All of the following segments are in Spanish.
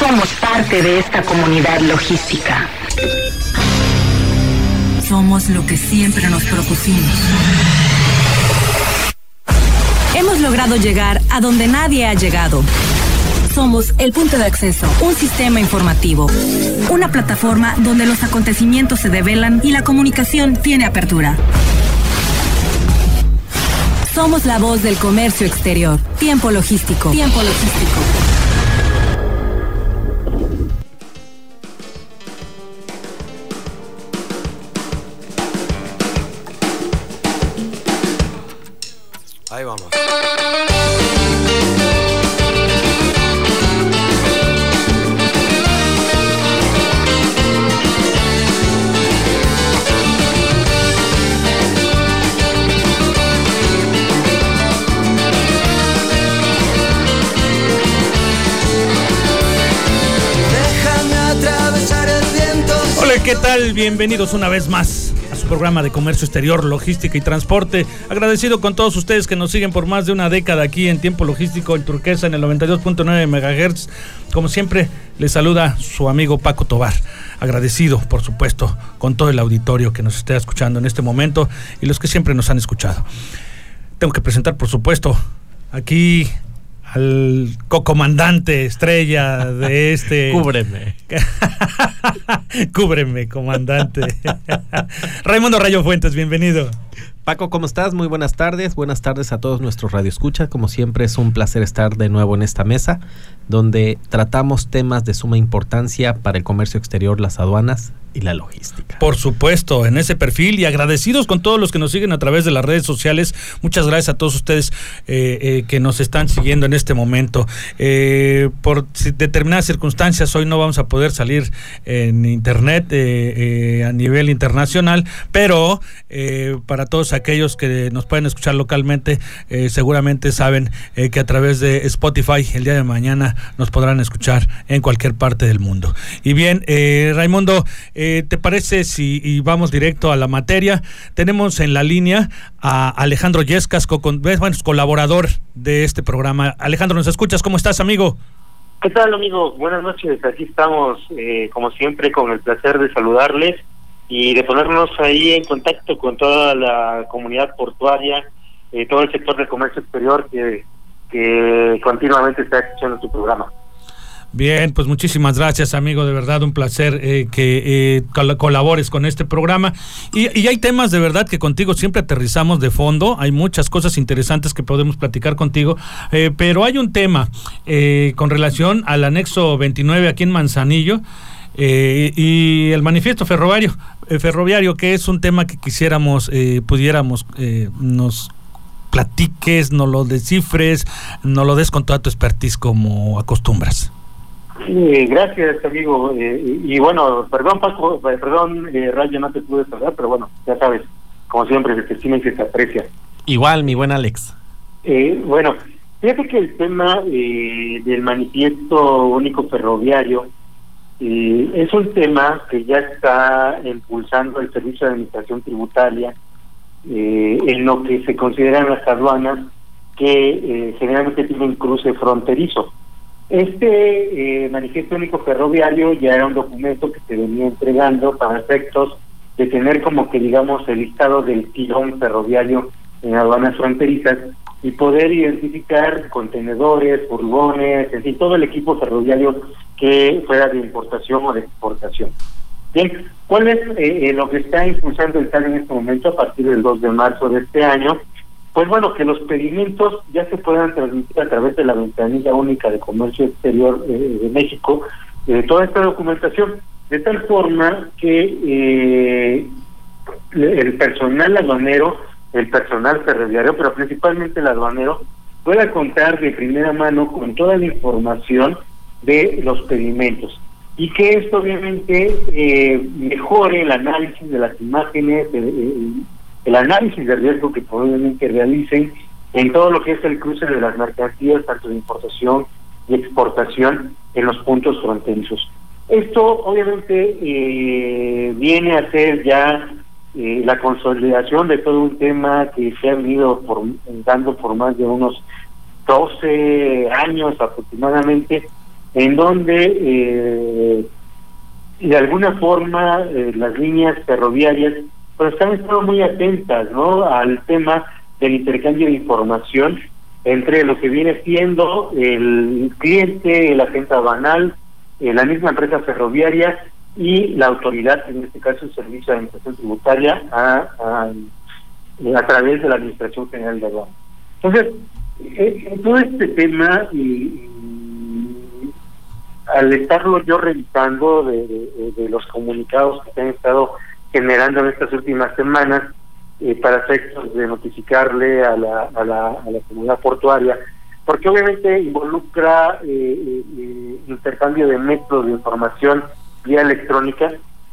somos parte de esta comunidad logística. Somos lo que siempre nos propusimos. Hemos logrado llegar a donde nadie ha llegado. Somos el punto de acceso, un sistema informativo, una plataforma donde los acontecimientos se develan y la comunicación tiene apertura. Somos la voz del comercio exterior. Tiempo logístico. Tiempo logístico. Tal? Bienvenidos una vez más a su programa de comercio exterior, logística y transporte. Agradecido con todos ustedes que nos siguen por más de una década aquí en tiempo logístico en Turquesa en el 92.9 MHz. Como siempre, les saluda su amigo Paco Tobar. Agradecido, por supuesto, con todo el auditorio que nos esté escuchando en este momento y los que siempre nos han escuchado. Tengo que presentar, por supuesto, aquí al co-comandante estrella de este. Cúbreme. Cúbreme, comandante. Raimundo Rayo Fuentes, bienvenido. Paco, ¿cómo estás? Muy buenas tardes. Buenas tardes a todos nuestros radioescuchas. Como siempre, es un placer estar de nuevo en esta mesa, donde tratamos temas de suma importancia para el comercio exterior, las aduanas y la logística. Por supuesto, en ese perfil y agradecidos con todos los que nos siguen a través de las redes sociales. Muchas gracias a todos ustedes eh, eh, que nos están siguiendo en este momento. Eh, por determinadas circunstancias, hoy no vamos a poder salir en internet a nivel internacional, pero para todos aquellos que nos pueden escuchar localmente, eh, seguramente saben eh, que a través de Spotify el día de mañana nos podrán escuchar en cualquier parte del mundo. Y bien, eh, Raimundo, eh, ¿te parece si vamos directo a la materia? Tenemos en la línea a Alejandro Yescas, co- con- bueno, es colaborador de este programa. Alejandro, ¿nos escuchas? ¿Cómo estás, amigo? ¿Qué tal, amigos? Buenas noches. Aquí estamos, eh, como siempre, con el placer de saludarles y de ponernos ahí en contacto con toda la comunidad portuaria, eh, todo el sector del comercio exterior que, que continuamente está escuchando tu programa. Bien, pues muchísimas gracias, amigo. De verdad, un placer eh, que eh, col- colabores con este programa. Y, y hay temas de verdad que contigo siempre aterrizamos de fondo. Hay muchas cosas interesantes que podemos platicar contigo. Eh, pero hay un tema eh, con relación al anexo 29 aquí en Manzanillo. y el manifiesto ferroviario, ferroviario, que es un tema que quisiéramos, eh, pudiéramos, eh, nos platiques, nos lo descifres, nos lo des con toda tu expertise como acostumbras. Eh, gracias, amigo. Eh, y, y bueno, perdón, Paco, eh, perdón, eh, Rayo, no te pude saludar, pero bueno, ya sabes, como siempre, se te estima y se te aprecia. Igual, mi buen Alex. Eh, bueno, fíjate que el tema eh, del manifiesto único ferroviario eh, es un tema que ya está impulsando el Servicio de Administración Tributaria eh, en lo que se consideran las aduanas que eh, generalmente tienen cruce fronterizo. Este eh, manifiesto único ferroviario ya era un documento que se venía entregando para efectos de tener como que digamos el listado del tirón ferroviario en aduanas fronterizas y poder identificar contenedores, furgones, en fin, todo el equipo ferroviario que fuera de importación o de exportación. Bien, ¿cuál es eh, eh, lo que está impulsando el TAN en este momento a partir del 2 de marzo de este año? Pues bueno, que los pedimentos ya se puedan transmitir a través de la ventanilla única de comercio exterior eh, de México, eh, toda esta documentación, de tal forma que eh, el personal aduanero, el personal ferroviario, pero principalmente el aduanero, pueda contar de primera mano con toda la información de los pedimentos y que esto obviamente eh, mejore el análisis de las imágenes, el, análisis de riesgo que probablemente realicen en todo lo que es el cruce de las mercancías, tanto de importación y exportación en los puntos fronterizos. Esto obviamente eh, viene a ser ya eh, la consolidación de todo un tema que se ha venido por, dando por más de unos 12 años aproximadamente en donde eh, de alguna forma eh, las líneas ferroviarias pues han estado muy atentas ¿no? al tema del intercambio de información entre lo que viene siendo el cliente, el agente banal, eh, la misma empresa ferroviaria y la autoridad, en este caso el Servicio de Administración Tributaria, a, través de la Administración General de Aduanas. Entonces, eh, todo este tema, y, al estarlo yo revisando de, los comunicados que se han estado generando en estas últimas semanas, eh, para efectos de notificarle a la, a la, a la comunidad portuaria, porque obviamente involucra eh, eh, intercambio de métodos de información vía electrónica,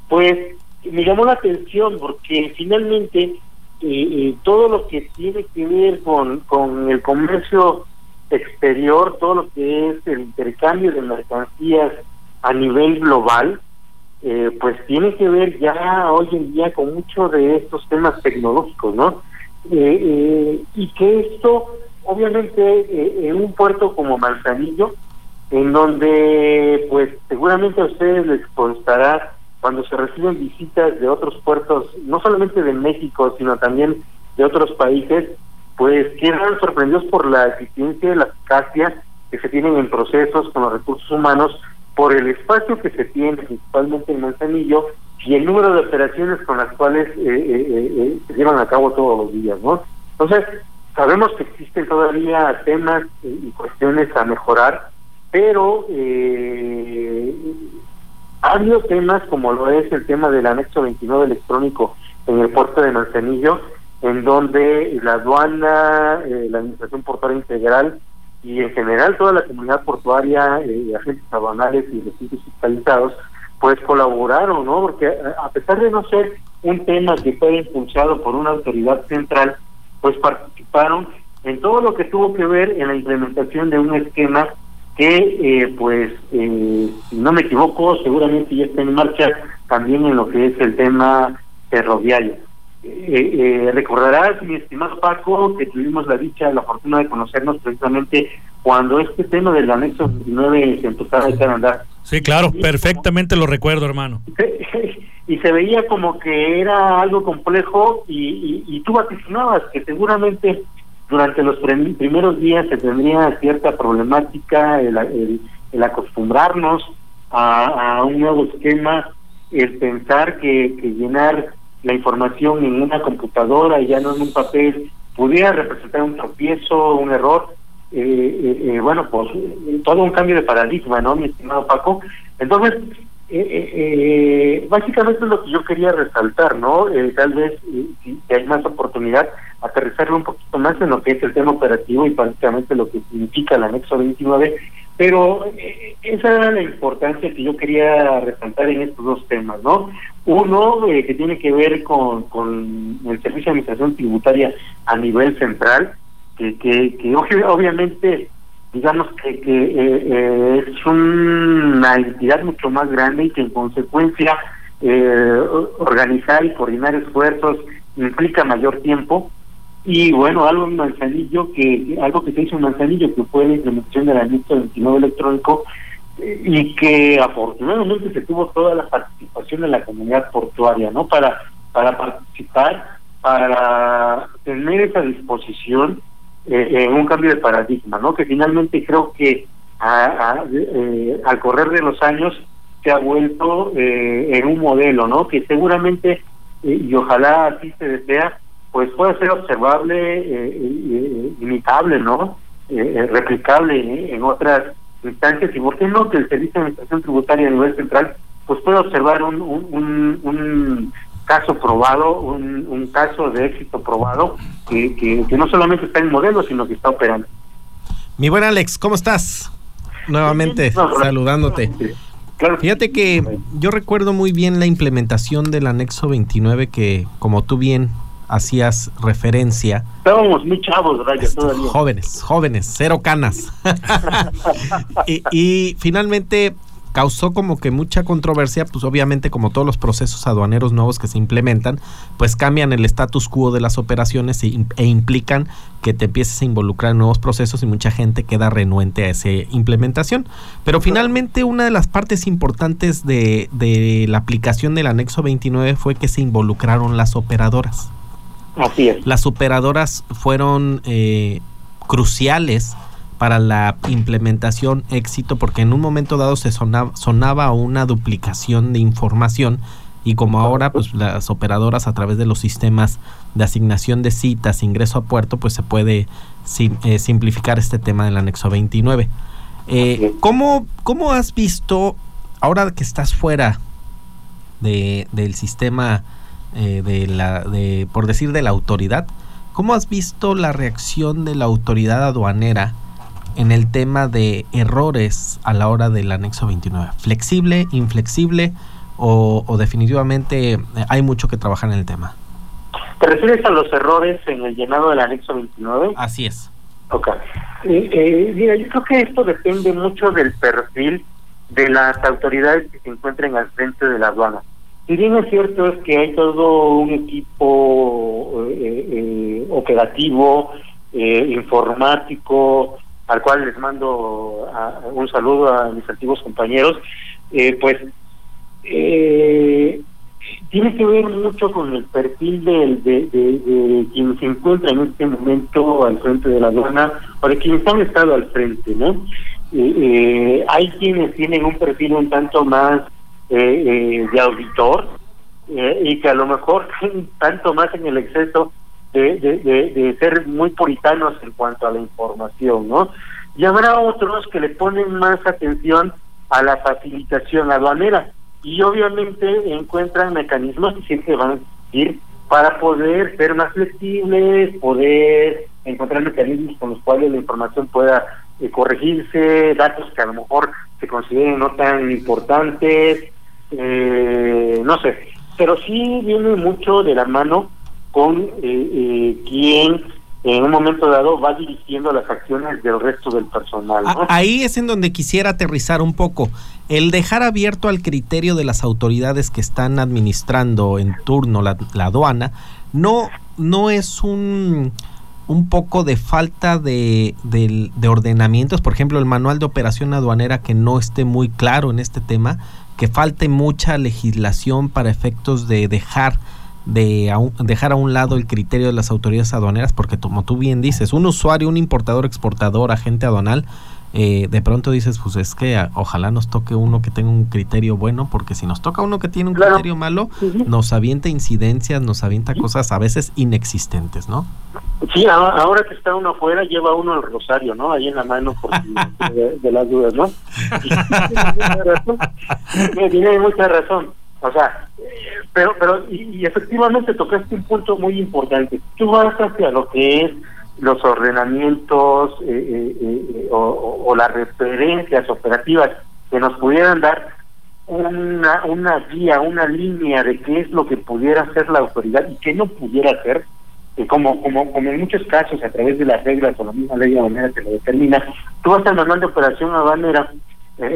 pues me llamó la atención porque finalmente eh, todo lo que tiene que ver con, con el comercio exterior, todo lo que es el intercambio de mercancías a nivel global, eh, pues tiene que ver ya hoy en día con muchos de estos temas tecnológicos, ¿no? Eh, eh, y que esto, obviamente, en un puerto como Manzanillo, en donde, pues, seguramente a ustedes les constará cuando se reciben visitas de otros puertos, no solamente de México, sino también de otros países, pues quedan sorprendidos por la eficiencia y la eficacia que se tienen en procesos con los recursos humanos por el espacio que se tiene, principalmente en Manzanillo, y el número de operaciones con las cuales eh, eh, eh, se llevan a cabo todos los días, ¿no? Entonces, sabemos que existen todavía temas y cuestiones a mejorar, pero ha habido temas como lo es el tema del anexo 29 electrónico en el puerto de Manzanillo, en donde la aduana, la administración portuaria integral y en general toda la comunidad portuaria, eh, agentes aduanales y recintos fiscalizados, pues colaboraron, ¿no? Porque eh, a pesar de no ser un tema que fue impulsado por una autoridad central, pues participaron en todo lo que tuvo que ver en la implementación de un esquema que, eh, pues, eh, si no me equivoco, seguramente ya está en marcha también en lo que es el tema ferroviario. Eh, eh, recordarás, mi estimado Paco, que tuvimos la dicha, la fortuna de conocernos precisamente cuando este tema del anexo 29 se empezaba a andar. Sí, claro, perfectamente lo recuerdo, hermano. y se veía como que era algo complejo y, y, tú vaticinabas que seguramente durante los primeros días se tendría cierta problemática el, el, acostumbrarnos a, a, un nuevo esquema, el pensar que, que llenar la información en una computadora y ya no en un papel pudiera representar un tropiezo, un error, eh, eh, eh bueno, pues todo un cambio de paradigma, ¿no, mi estimado Paco? Entonces, eh, básicamente es lo que yo quería resaltar, ¿no? tal vez, si hay más oportunidad, aterrizarlo un poquito más en lo que es el tema operativo y básicamente lo que significa el anexo 29 pero eh, esa era la importancia que yo quería resaltar en estos dos temas, ¿no? Uno, eh, que tiene que ver con, con el Servicio de Administración Tributaria a nivel central, que, que, que obviamente, digamos que, que eh, es una entidad mucho más grande y que en consecuencia organizar y coordinar esfuerzos implica mayor tiempo y bueno, algo en Manzanillo, que algo que se hizo en Manzanillo, que fue la implementación del anexo 29 electrónico, eh, y que afortunadamente se tuvo toda la participación de la comunidad portuaria, ¿no? Para, para participar, para tener esa disposición eh, en un cambio de paradigma, ¿no? Que finalmente creo que eh, al correr de los años se ha vuelto en un modelo, ¿no? Que seguramente, y ojalá así se desea, pues puede ser observable, eh, eh, imitable, ¿no? Eh, replicable en otras instancias y por qué no que el Servicio de Administración Tributaria a nivel central pues pueda observar un, un, un, caso probado, un, un, caso de éxito probado que, que, no solamente está en modelo, sino que está operando. Mi buen Alex, ¿cómo estás? Nuevamente, saludándote. Claro. Fíjate que yo recuerdo muy bien la implementación del anexo 29 que, como tú bien hacías referencia. Estábamos muy chavos, Raya, todavía. Jóvenes, jóvenes, cero canas. y, finalmente, causó como que mucha controversia, pues obviamente como todos los procesos aduaneros nuevos que se implementan, pues cambian el status quo de las operaciones e, e implican que te empieces a involucrar en nuevos procesos y mucha gente queda renuente a esa implementación. Pero finalmente una de las partes importantes de, de la aplicación del anexo 29 fue que se involucraron las operadoras. Así es. Las operadoras fueron eh, cruciales para la implementación éxito porque en un momento dado se sonaba, sonaba una duplicación de información y como ahora pues las operadoras a través de los sistemas de asignación de citas, ingreso a puerto, pues se puede eh, simplificar este tema del anexo 29. Eh, ¿cómo, ¿Cómo has visto, ahora que estás fuera de, del sistema eh, de la, de, por decir, de la autoridad, ¿cómo has visto la reacción de la autoridad aduanera en el tema de errores a la hora del anexo 29? ¿Flexible, inflexible o, definitivamente eh, hay mucho que trabajar en el tema? ¿Te refieres a los errores en el llenado del anexo 29? Así es. Ok. Eh, eh, mira, yo creo que esto depende mucho del perfil de las autoridades que se encuentren al frente de la aduana. Si bien es cierto es que hay todo un equipo operativo, informático, al cual les mando un saludo a mis antiguos compañeros, eh, pues eh, tiene que ver mucho con el perfil de, de, quien se encuentra en este momento al frente de la aduana o de quienes han estado al frente, ¿no? Eh, hay quienes tienen un perfil un tanto más de auditor y que a lo mejor tanto más en el exceso de, ser muy puritanos en cuanto a la información, ¿no? Y habrá otros que le ponen más atención a la facilitación aduanera y obviamente encuentran mecanismos que siempre van a ir para poder ser más flexibles, poder encontrar mecanismos con los cuales la información pueda eh, corregirse, datos que a lo mejor se consideren no tan importantes, eh, no sé, pero sí viene mucho de la mano con eh, eh, quien en un momento dado va dirigiendo las acciones del resto del personal. Ahí es en donde quisiera aterrizar un poco. El dejar abierto al criterio de las autoridades que están administrando en turno la, aduana, no, no es un, un poco de falta de, de, de, ordenamientos, por ejemplo, el manual de operación aduanera que no esté muy claro en este tema, que falte mucha legislación para efectos de dejar de dejar a un lado el criterio de las autoridades aduaneras, porque como tú bien dices, un usuario, un importador, exportador, agente aduanal, eh, de pronto dices, pues es que ojalá nos toque uno que tenga un criterio bueno, porque si nos toca uno que tiene un criterio malo, nos avienta incidencias, nos avienta cosas a veces inexistentes, ¿no? Sí, ahora que está uno afuera, lleva uno el rosario, ¿no? Ahí en la mano por de, las dudas, ¿no? tiene mucha razón. O sea, pero, pero y, efectivamente tocaste un punto muy importante. Tú vas hacia lo que es los ordenamientos eh, eh, eh, o, las referencias operativas que nos pudieran dar una, una guía, una línea de qué es lo que pudiera hacer la autoridad y qué no pudiera hacer, como, como, como en muchos casos a través de las reglas o la misma ley de manera que lo determina, tú vas al manual de operación aduanera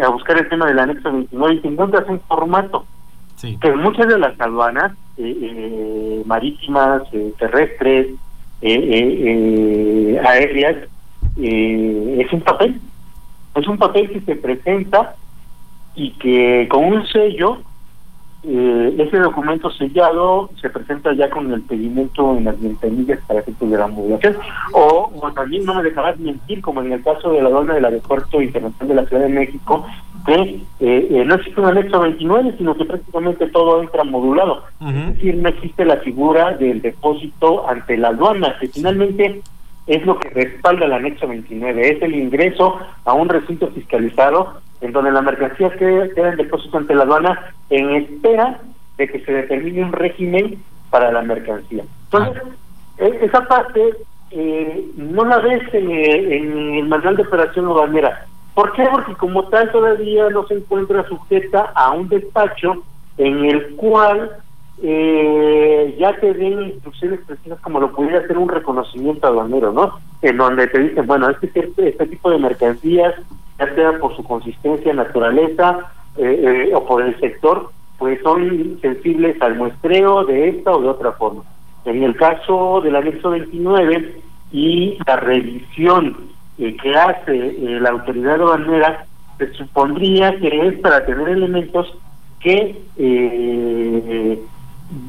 a buscar el tema del anexo 29 y te encuentras un formato que muchas de las aduanas eh, eh, marítimas, eh, terrestres, aéreas, es un papel. Es un papel que se presenta y que con un sello eh, ese documento sellado se presenta ya con el pedimento en las ventanillas para efectos de la modulación. O, también no me dejarás mentir, como en el caso de la aduana del Aeropuerto Internacional de la Ciudad de México, que eh, eh, no existe un anexo 29, sino que prácticamente todo entra modulado. Es decir, no existe la figura del depósito ante la aduana, que finalmente es lo que respalda el anexo 29, es el ingreso a un recinto fiscalizado en donde la mercancía queda, en depósito ante la aduana en espera de que se determine un régimen para la mercancía. Entonces, e, esa parte eh, no la ves en, el manual de operación aduanera. ¿Por qué? Porque como tal todavía no se encuentra sujeta a un despacho en el cual eh, ya te den instrucciones precisas como lo pudiera hacer un reconocimiento aduanero, ¿no? En donde te dicen, bueno, este, este tipo de mercancías ya sea por su consistencia, naturaleza eh, eh, o por el sector, pues son sensibles al muestreo de esta o de otra forma. En el caso del anexo 29 y la revisión eh, que hace la autoridad aduanera, se supondría que es para tener elementos que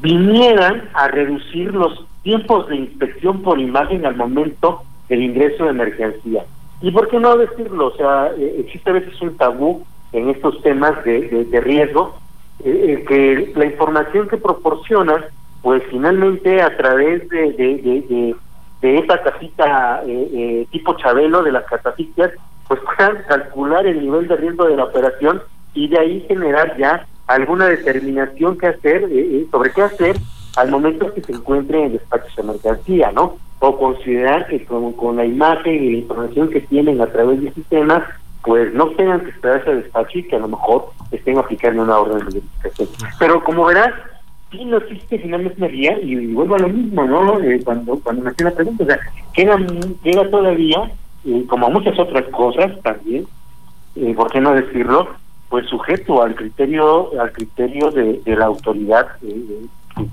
vinieran a reducir los tiempos de inspección por imagen al momento del ingreso de mercancía. ¿Y por qué no decirlo? O sea, existe a veces un tabú en estos temas de, de, riesgo, eh, eh, que la información que proporcionan, pues finalmente a través de, de, de esta casita eh, tipo Chabelo de las catafixias, pues puedan calcular el nivel de riesgo de la operación y de ahí generar ya alguna determinación que hacer sobre qué hacer al momento que se encuentre en despachos de mercancía, ¿no? O considerar que con, con la imagen y la información que tienen a través del sistema pues no tengan que esperarse a despacho y que a lo mejor estén aplicando una orden de verificación. Pero como verás, sí no existe finalmente guía y, vuelvo a lo mismo, ¿no? Eh, cuando cuando me hacen la pregunta, o sea, queda, queda todavía, eh, como muchas otras cosas también, eh, ¿por qué no decirlo? Pues sujeto al criterio al criterio de, de la autoridad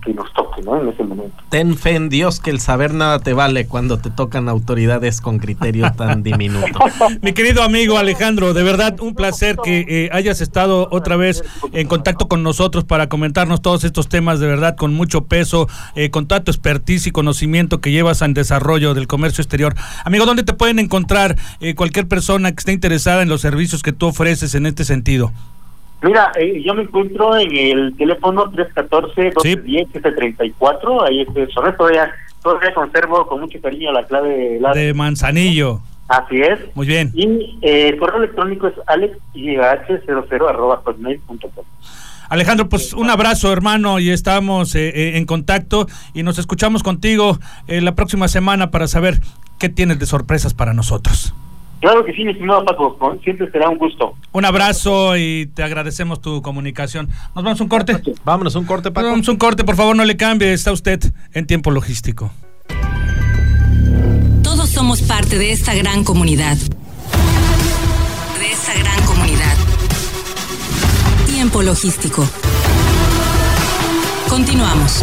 que nos toque, ¿no? En ese momento. Ten fe en Dios que el saber nada te vale cuando te tocan autoridades con criterio tan diminuto. Mi querido amigo Alejandro, de verdad un placer que eh, hayas estado otra vez en contacto con nosotros para comentarnos todos estos temas de verdad con mucho peso, eh, con toda tu expertise y conocimiento que llevas en desarrollo del comercio exterior. Amigo, ¿dónde te pueden encontrar eh, cualquier persona que esté interesada en los servicios que tú ofreces en este sentido? Mira, eh, yo me encuentro en el teléfono 314-210-734, ahí estoy, sobre todavía, todavía conservo con mucho cariño la clave la de Manzanillo. Así es. Muy bien. Y eh, el correo electrónico es alexih00 Alejandro, pues un abrazo, hermano, y estamos eh, en contacto y nos escuchamos contigo la próxima semana para saber qué tienes de sorpresas para nosotros. Claro que sí, mi estimado Paco, siempre será un gusto. Un abrazo y te agradecemos tu comunicación. ¿Nos vamos a un corte? Vámonos, un corte, Paco. vamos a un corte, por favor, no le cambie, está usted en tiempo logístico. Todos somos parte de esta gran comunidad. De esta gran comunidad. Tiempo logístico. Continuamos.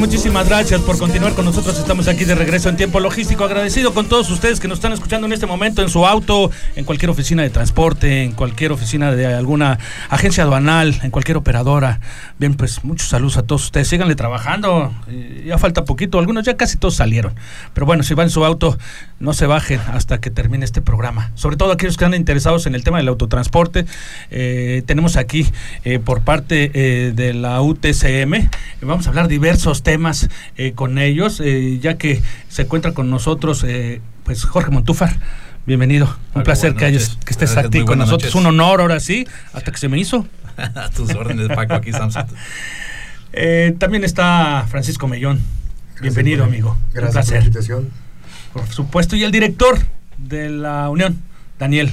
muchísimas gracias por continuar con nosotros. Estamos aquí de regreso en tiempo logístico. Agradecido con todos ustedes que nos están escuchando en este momento en su auto, en cualquier oficina de transporte, en cualquier oficina de alguna agencia aduanal, en cualquier operadora. Bien, pues muchos saludos a todos ustedes. Síganle trabajando. Eh, ya falta poquito. Algunos ya casi todos salieron. Pero bueno, si van en su auto, no se bajen hasta que termine este programa. Sobre todo aquellos que están interesados en el tema del autotransporte. Eh, tenemos aquí eh, por parte de la UTCM, vamos a hablar diversos temas con ellos, ya que se encuentra con nosotros pues Jorge Montúfar. Bienvenido, un placer que, hayas, que estés aquí con nosotros. Un honor ahora sí, hasta que se me hizo. a tus órdenes, Paco, aquí estamos. también está Francisco Mellón. Bienvenido, amigo. Gracias un placer. por la invitación. Por supuesto, y el director de la Unión, Daniel.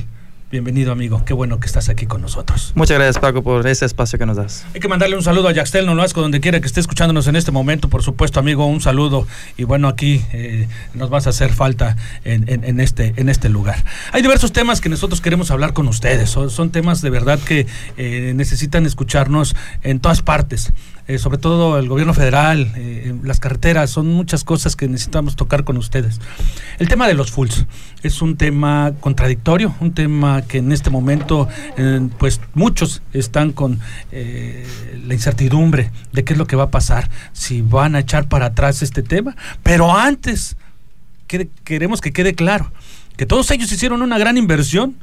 Bienvenido, amigo. Qué bueno que estás aquí con nosotros. Muchas gracias, Paco, por ese espacio que nos das. Hay que mandarle un saludo a Yaxtel Nolasco, donde quiera que esté escuchándonos en este momento. Por supuesto, amigo, un saludo. Y bueno, aquí eh, nos vas a hacer falta en, este, en este lugar. Hay diversos temas que nosotros queremos hablar con ustedes. Son, temas de verdad que eh, necesitan escucharnos en todas partes. Eh, sobre todo el gobierno federal, eh, las carreteras, son muchas cosas que necesitamos tocar con ustedes. El tema de los fulls es un tema contradictorio, un tema que en este momento, eh, pues muchos están con la incertidumbre de qué es lo que va a pasar, si van a echar para atrás este tema, pero antes queremos que quede claro que todos ellos hicieron una gran inversión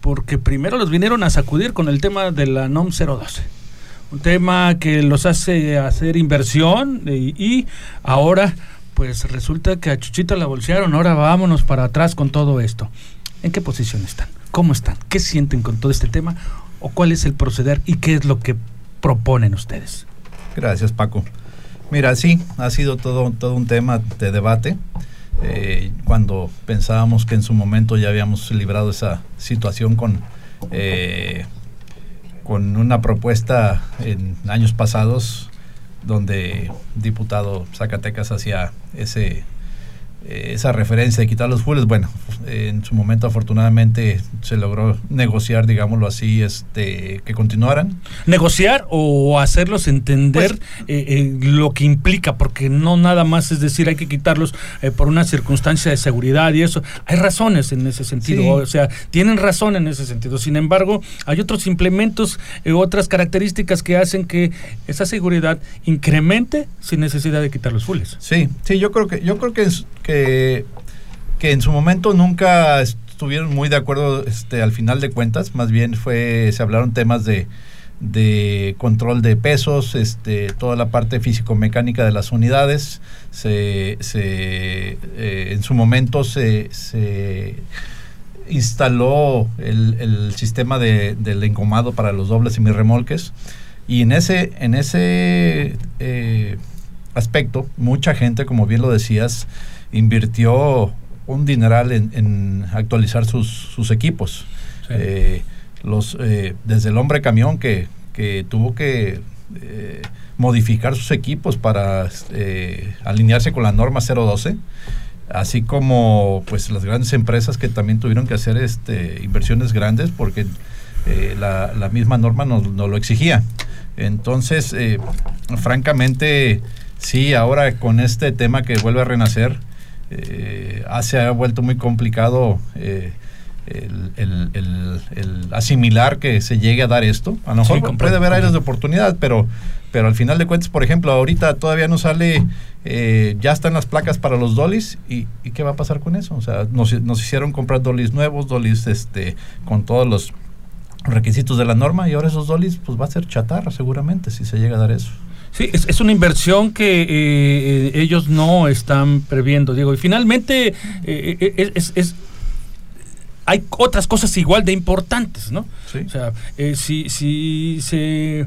porque primero los vinieron a sacudir con el tema de la NOM 012. Un tema que los hace hacer inversión y, y ahora pues resulta que a Chuchita la bolsearon, ahora vámonos para atrás con todo esto. ¿En qué posición están? ¿Cómo están? ¿Qué sienten con todo este tema? ¿O cuál es el proceder y qué es lo que proponen ustedes? Gracias, Paco. Mira, sí, ha sido todo, todo un tema de debate. Eh, cuando pensábamos que en su momento ya habíamos librado esa situación con, eh, con una propuesta en años pasados donde diputado Zacatecas hacía ese eh, esa referencia de quitar los fules, bueno, en su momento afortunadamente se logró negociar, digámoslo así, este que continuaran. Negociar o hacerlos entender pues, eh, eh, lo que implica, porque no nada más es decir hay que quitarlos por una circunstancia de seguridad y eso. Hay razones en ese sentido, o sea, tienen razón en ese sentido. Sin embargo, hay otros implementos, otras características que hacen que esa seguridad incremente sin necesidad de quitar los fules. Sí, sí, yo creo que yo creo que es, que, en su momento nunca estuvieron muy de acuerdo este, al final de cuentas, más bien fue, se hablaron temas de, control de pesos, este, toda la parte físico-mecánica de las unidades, eh, en su momento se, se instaló el, sistema de, del encomado para los dobles y mis remolques. Y en ese, en ese eh, aspecto, mucha gente, como bien lo decías, invirtió un dineral en, actualizar sus, equipos. Eh, los, eh, desde el hombre camión que, tuvo que eh, modificar sus equipos para alinearse con la norma 012 así como pues las grandes empresas que también tuvieron que hacer este inversiones grandes porque la, la, misma norma nos, nos, lo exigía entonces francamente sí ahora con este tema que vuelve a renacer eh, se ha vuelto muy complicado eh, el, asimilar que se llegue a dar esto. A lo mejor puede haber áreas de oportunidad, pero, pero al final de cuentas, por ejemplo, ahorita todavía no sale, eh, ya están las placas para los dolis y, qué va a pasar con eso. O sea, nos, nos hicieron comprar dolis nuevos, dolis este, con todos los requisitos de la norma y ahora esos dolis pues va a ser chatarra seguramente si se llega a dar eso. Sí, es, una inversión que eh, eh, ellos no están previendo, Diego. Y finalmente eh, es, hay otras cosas igual de importantes, ¿no? O sea, si, si se,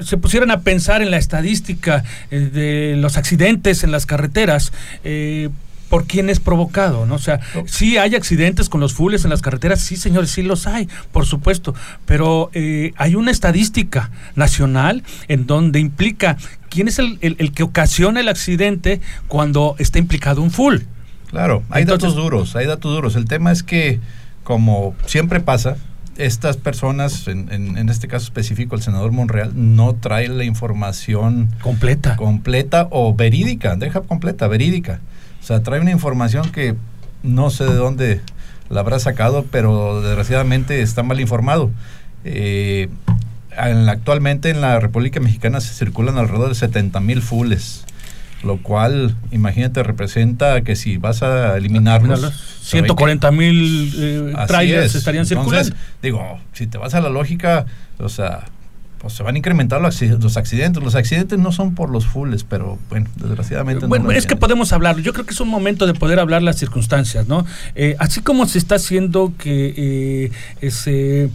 se pusieran a pensar en la estadística de los accidentes en las carreteras, por quién es provocado, ¿no? O sea, sí hay accidentes con los fules en las carreteras, sí, señores, sí los hay, por supuesto, pero eh, hay una estadística nacional en donde implica quién es el, que ocasiona el accidente cuando está implicado un full. Claro, hay datos duros, hay datos duros. El tema es que, como siempre pasa, estas personas, en, en, este caso específico el senador Monreal, no trae la información completa. Completa o verídica, deja completa, verídica. O sea, trae una información que no sé de dónde la habrá sacado, pero desgraciadamente está mal informado. Eh, actualmente en la República Mexicana se circulan alrededor de 70 mil fules, lo cual, imagínate, representa que si vas a eliminarlos... 140 mil eh, trailers estarían circulando. Digo, si te vas a la lógica, o sea, pues, se van a incrementar los accidentes. Los accidentes no son por los fulles, pero bueno, desgraciadamente. Bueno, es que podemos hablar. Yo creo que es un momento de poder hablar las circunstancias, ¿no? Eh, así como se está haciendo que eh, ese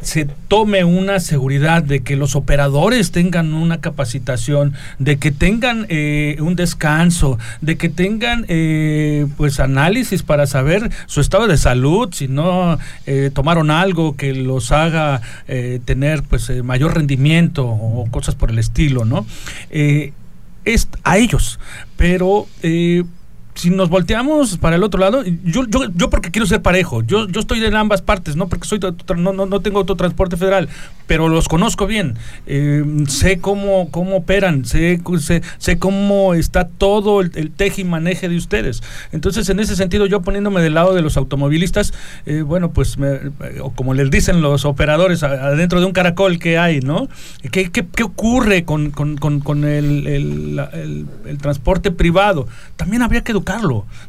se tome una seguridad de que los operadores tengan una capacitación, de que tengan eh, un descanso, de que tengan eh, pues análisis para saber su estado de salud, si no eh, tomaron algo que los haga tener pues mayor rendimiento o cosas por el estilo, ¿no? es a ellos, pero si nos volteamos para el otro lado, yo, yo, yo porque quiero ser parejo, yo, yo estoy en ambas partes, no porque soy no, no, no tengo transporte federal, pero los conozco bien, eh, sé cómo, cómo operan, sé, sé, cómo está todo el, el, y maneje de ustedes. Entonces, en ese sentido, yo poniéndome del lado de los automovilistas, eh, bueno, pues, o como les dicen los operadores, adentro de un caracol que hay, ¿no? ¿Qué, qué, qué ocurre con, con, con, con el, el, el, transporte privado? También habría que educar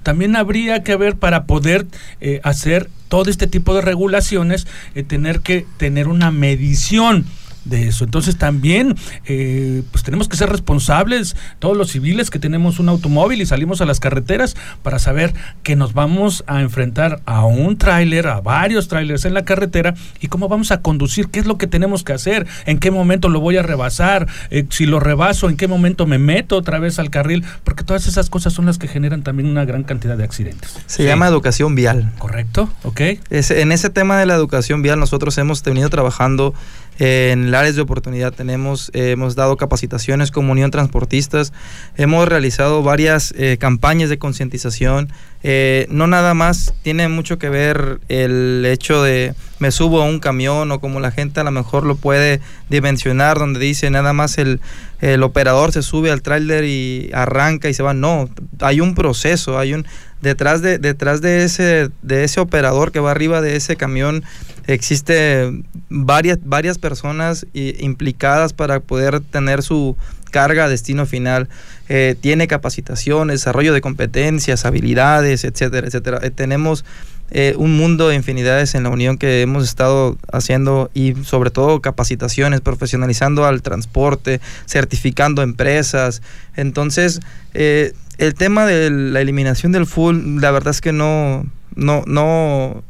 También habría que ver para poder eh, hacer todo este tipo de regulaciones, eh, tener que tener una medición de eso. Entonces también eh, pues tenemos que ser responsables, todos los civiles que tenemos un automóvil y salimos a las carreteras para saber que nos vamos a enfrentar a un tráiler, a varios tráilers en la carretera y cómo vamos a conducir, qué es lo que tenemos que hacer, en qué momento lo voy a rebasar, eh, si lo rebaso, en qué momento me meto otra vez al carril, porque todas esas cosas son las que generan también una gran cantidad de accidentes. Se llama educación vial. Correcto, ok. Es, en ese tema de la educación vial nosotros hemos venido trabajando en áreas de oportunidad tenemos, eh, hemos dado capacitaciones como Unión Transportistas, hemos realizado varias eh, campañas de concientización. Eh, no nada más tiene mucho que ver el hecho de me subo a un camión o como la gente a lo mejor lo puede dimensionar, donde dice nada más el, el operador se sube al tráiler y arranca y se va. No, hay un proceso, hay un detrás de detrás de ese de ese operador que va arriba de ese camión existe varias varias personas implicadas para poder tener su carga a destino final eh, tiene capacitación desarrollo de competencias habilidades etcétera etcétera eh, tenemos eh, un mundo de infinidades en la Unión que hemos estado haciendo y sobre todo capacitaciones, profesionalizando al transporte, certificando empresas. Entonces, eh, el tema de la eliminación del full, la verdad es que no, no, no,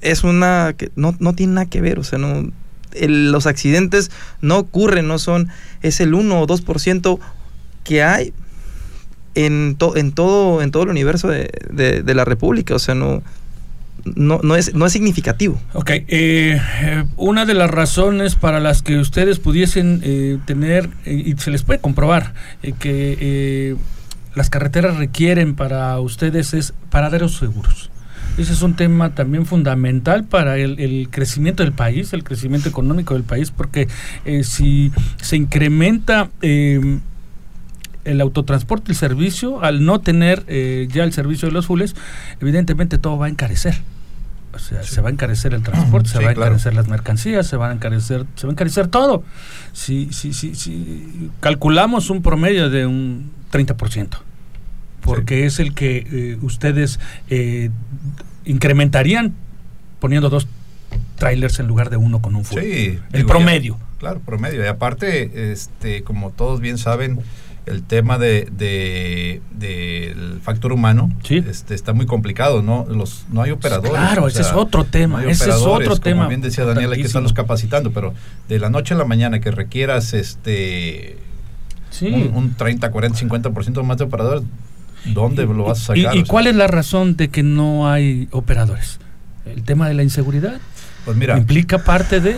es una, que no, no tiene nada que ver, o sea, no, los accidentes no ocurren, no son, es el 1 o 2% que hay en, en, todo, en todo el universo de, de la República, o sea, no, no, no, es, no es significativo. Ok, eh, eh, una de las razones para las que ustedes pudiesen eh, tener, y se les puede comprobar, que las carreteras requieren para ustedes es paraderos seguros. Ese es un tema también fundamental para el, el crecimiento del país, el crecimiento económico del país, porque si se incrementa el autotransporte, el servicio, al no tener ya el servicio de los fules, evidentemente todo va a encarecer. O sea, se va a encarecer el transporte, se va a encarecer las mercancías, se va a encarecer, se va a encarecer todo. Si, si, si, si calculamos un promedio de un 30%, porque es el que eh, ustedes eh, incrementarían poniendo dos trailers en lugar de uno con un full. Sí, el promedio. claro, promedio. Y aparte, este, como todos bien saben, el tema de, del factor humano este, está muy complicado, ¿no? Los, no hay operadores. Claro, ese es otro tema, ese es otro tema. Como bien decía Daniel, hay que estarlos capacitando, pero de la noche a la mañana que requieras este un, 30, 40, 50% más de operadores, ¿dónde lo vas a sacar? ¿Y, cuál es la razón de que no hay operadores? ¿El tema de la inseguridad? Pues mira. ¿Implica parte de...?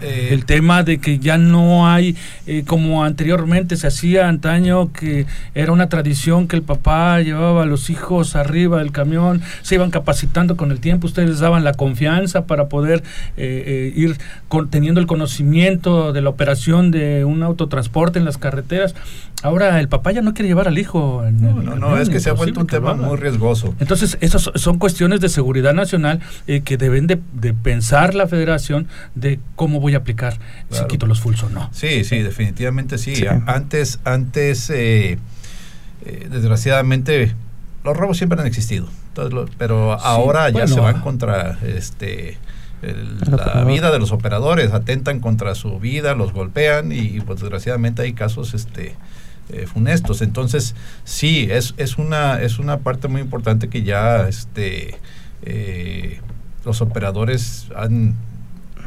Eh, el tema de que ya no hay, eh, como anteriormente se hacía antaño, que era una tradición que el papá llevaba a los hijos arriba del camión, se iban capacitando con el tiempo, ustedes les daban la confianza para poder eh, ir teniendo el conocimiento de la operación de un autotransporte en las carreteras. Ahora el papá ya no quiere llevar al hijo. En no, no, no, es que se ha vuelto un tema muy riesgoso. Entonces, esas son cuestiones de seguridad nacional que deben de, pensar la federación de cómo voy a aplicar si quito los fulls o no. Sí, sí, definitivamente sí. Antes, antes eh, eh, desgraciadamente, los robos siempre han existido. pero ahora ya se van contra este la vida de los operadores, atentan contra su vida, los golpean y, pues desgraciadamente hay casos este eh, funestos. Entonces, sí, es, es, una, es una parte muy importante que ya este, los operadores han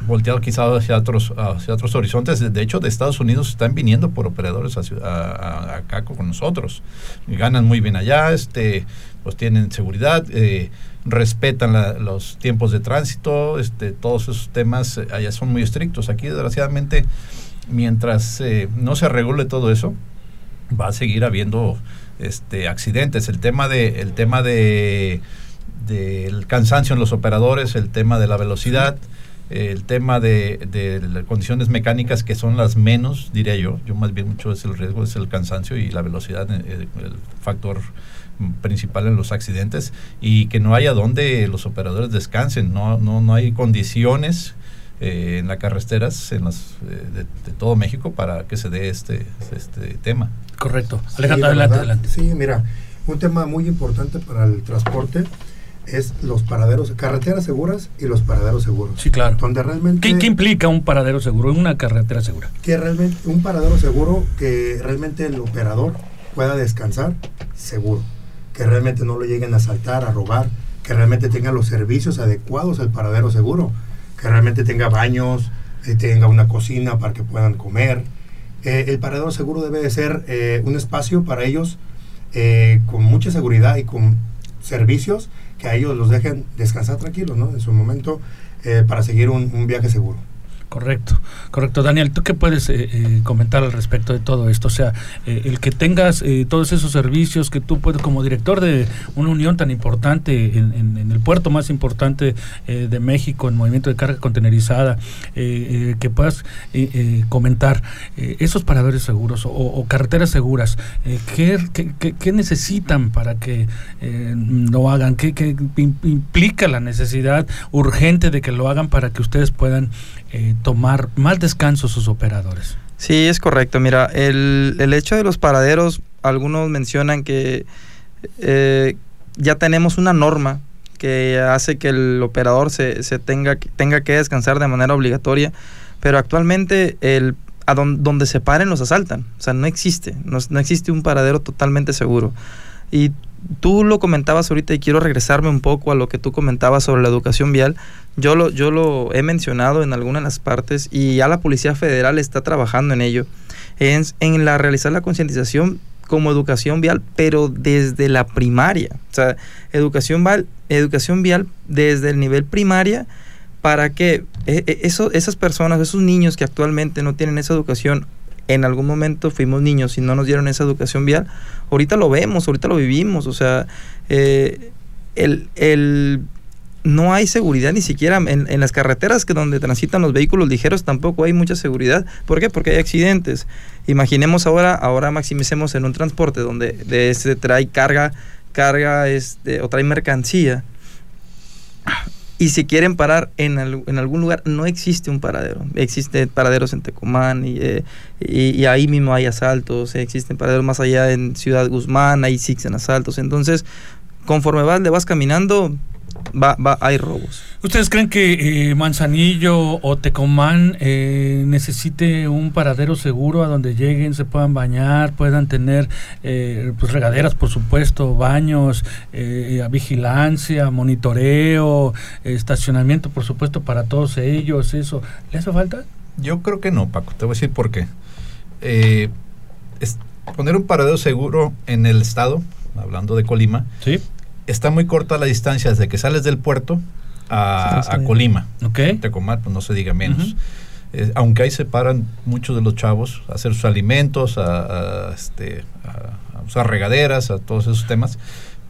volteado quizás hacia otros, hacia otros horizontes. De hecho, de Estados Unidos están viniendo por operadores acá con nosotros. Ganan muy bien allá, este, pues tienen seguridad, eh, respetan los tiempos de tránsito, este, todos esos temas eh, allá son muy estrictos. Aquí, desgraciadamente, mientras eh, no se regule todo eso, va a seguir habiendo este, accidentes. El tema de, el tema de del cansancio en los operadores, el tema de la velocidad el tema de, las condiciones mecánicas que son las menos, diría yo, yo más bien mucho es el riesgo, es el cansancio y la velocidad, eh, el, factor principal en los accidentes y que no haya donde los operadores descansen, no, no, no hay condiciones eh, en las carreteras en las, eh, de, todo México para que se dé este, este tema. Correcto. Alejandro, adelante, adelante. Sí, mira, Un tema muy importante para el transporte es los paraderos, carreteras seguras y los paraderos seguros. Sí, claro. Donde realmente... ¿Qué, qué implica un paradero seguro, una carretera segura? Que realmente, un paradero seguro, que realmente el operador pueda descansar seguro. Que realmente no lo lleguen a asaltar, a robar. Que realmente tenga los servicios adecuados al paradero seguro. Que realmente tenga baños, eh, tenga una cocina para que puedan comer. Eh, el paradero seguro debe de ser eh, un espacio para ellos eh, con mucha seguridad y con servicios que a ellos los dejen descansar tranquilos, ¿no? En su momento eh, para seguir un, un viaje seguro. Correcto, correcto. Daniel, ¿tú qué puedes eh, eh, comentar al respecto de todo esto? O sea, eh, el que tengas eh, todos esos servicios que tú puedes, como director de una unión tan importante en, en- en el puerto más importante eh, de México, en movimiento de carga contenerizada, que puedas comentar esos paradores seguros o, o carreteras seguras, ¿qué, qué- necesitan para que lo hagan? ¿Qué, qué im- implica la necesidad urgente de que lo hagan para que ustedes puedan eh, tomar más descanso sus operadores? Sí, es correcto. Mira, el, el hecho de los paraderos, algunos mencionan que eh, ya tenemos una norma que hace que el operador se, se tenga, tenga que descansar de manera obligatoria, pero actualmente el, a don- donde se paren los asaltan. O sea, no existe, no, no existe un paradero totalmente seguro. Y tú lo comentabas ahorita y quiero regresarme un poco a lo que tú comentabas sobre la educación vial. Yo lo, yo lo he mencionado en algunas de las partes y ya la Policía Federal está trabajando en ello, en, en la realizar la concientización como educación vial, pero desde la primaria. O sea, educación vial, educación vial desde el nivel primaria para que eh, eso, esas personas, esos niños que actualmente no tienen esa educación, en algún momento fuimos niños y no nos dieron esa educación vial, ahorita lo vemos, ahorita lo vivimos, o sea, eh, el, el- no hay seguridad ni siquiera en, en las carreteras que donde transitan los vehículos ligeros tampoco hay mucha seguridad. ¿Por qué? Porque hay accidentes. Imaginemos ahora, ahora maximicemos en un transporte donde de se trae carga, carga este, o trae mercancía y si quieren parar en, en algún lugar, no existe un paradero. Existen paraderos en Tecomán y, eh, y- ahí mismo hay asaltos. eh, existen paraderos más allá en Ciudad Guzmán, ahí existen asaltos. Entonces, conforme vas, le vas caminando, va, va, hay robos. ¿Ustedes creen que eh, Manzanillo o Tecomán eh, necesite un paradero seguro a donde lleguen, se puedan bañar, puedan tener eh, pues regaderas, por supuesto, baños, eh, vigilancia, monitoreo, eh, estacionamiento, por supuesto, para todos ellos? ¿Eso le hace falta? Yo creo que no, Paco. Te voy a decir por qué. Eh, es- poner un paradero seguro en el estado, hablando de Colima, Sí. Está muy corta la distancia desde que sales del puerto a, Sí, a. Colima. Ok. Tecomán, pues no se diga menos. Eh, aunque ahí se paran muchos de los chavos a hacer sus alimentos, a, a, este, a- a usar regaderas, a todos esos temas.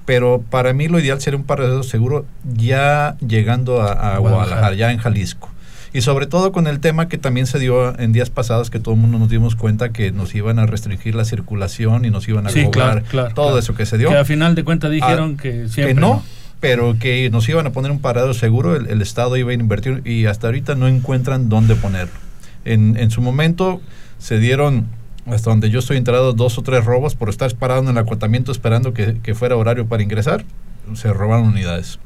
Pero para mí lo ideal sería un paradero seguro ya llegando a, a A Guadalajara, Guadalajara. ya en Jalisco. Y sobre todo con el tema que también se dio en días pasados, que todo el mundo nos dimos cuenta que nos iban a restringir la circulación y nos iban a Sí, cobrar claro, claro, todo claro. eso que se dio. Que a final de cuentas dijeron Ah, que siempre que no, pero que nos iban a poner un paradero seguro, el, el Estado iba a invertir y hasta ahorita no encuentran dónde ponerlo. En, en su momento se dieron, hasta donde yo estoy enterado, dos o tres robos por estar parado en el acotamiento esperando que, que fuera horario para ingresar. Se robaron unidades.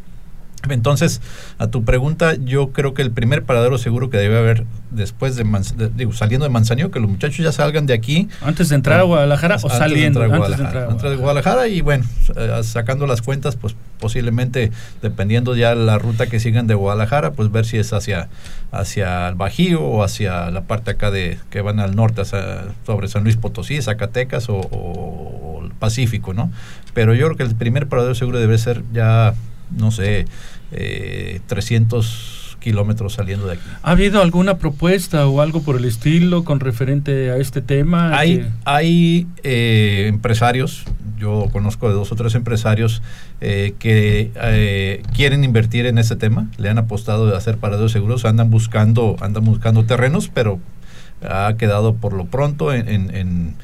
Entonces, a tu pregunta, yo creo que el primer paradero seguro que debe haber después de, de- digo, saliendo de Manzanillo, que los muchachos ya salgan de aquí, Antes de entrar a Guadalajara o antes de saliendo. entrar a antes de Guadalajara. entrar a Antes de Guadalajara y bueno, eh, sacando las cuentas, pues posiblemente, dependiendo ya la ruta que sigan de Guadalajara, pues ver si es hacia, hacia el Bajío o hacia la parte acá de que van al norte, hacia- sobre San Luis Potosí, Zacatecas o, o- o el Pacífico, ¿no? Pero yo creo que el primer paradero seguro debe ser ya, no sé, eh, 300 kilómetros saliendo de aquí. ¿Ha habido alguna propuesta o algo por el estilo con referente a este tema? Hay, Que- hay eh, empresarios, yo conozco de dos o tres empresarios eh, que eh, quieren invertir en ese tema, le han apostado de hacer paraderos seguros, andan buscando, andan buscando terrenos, pero ha quedado por lo pronto en, en- en-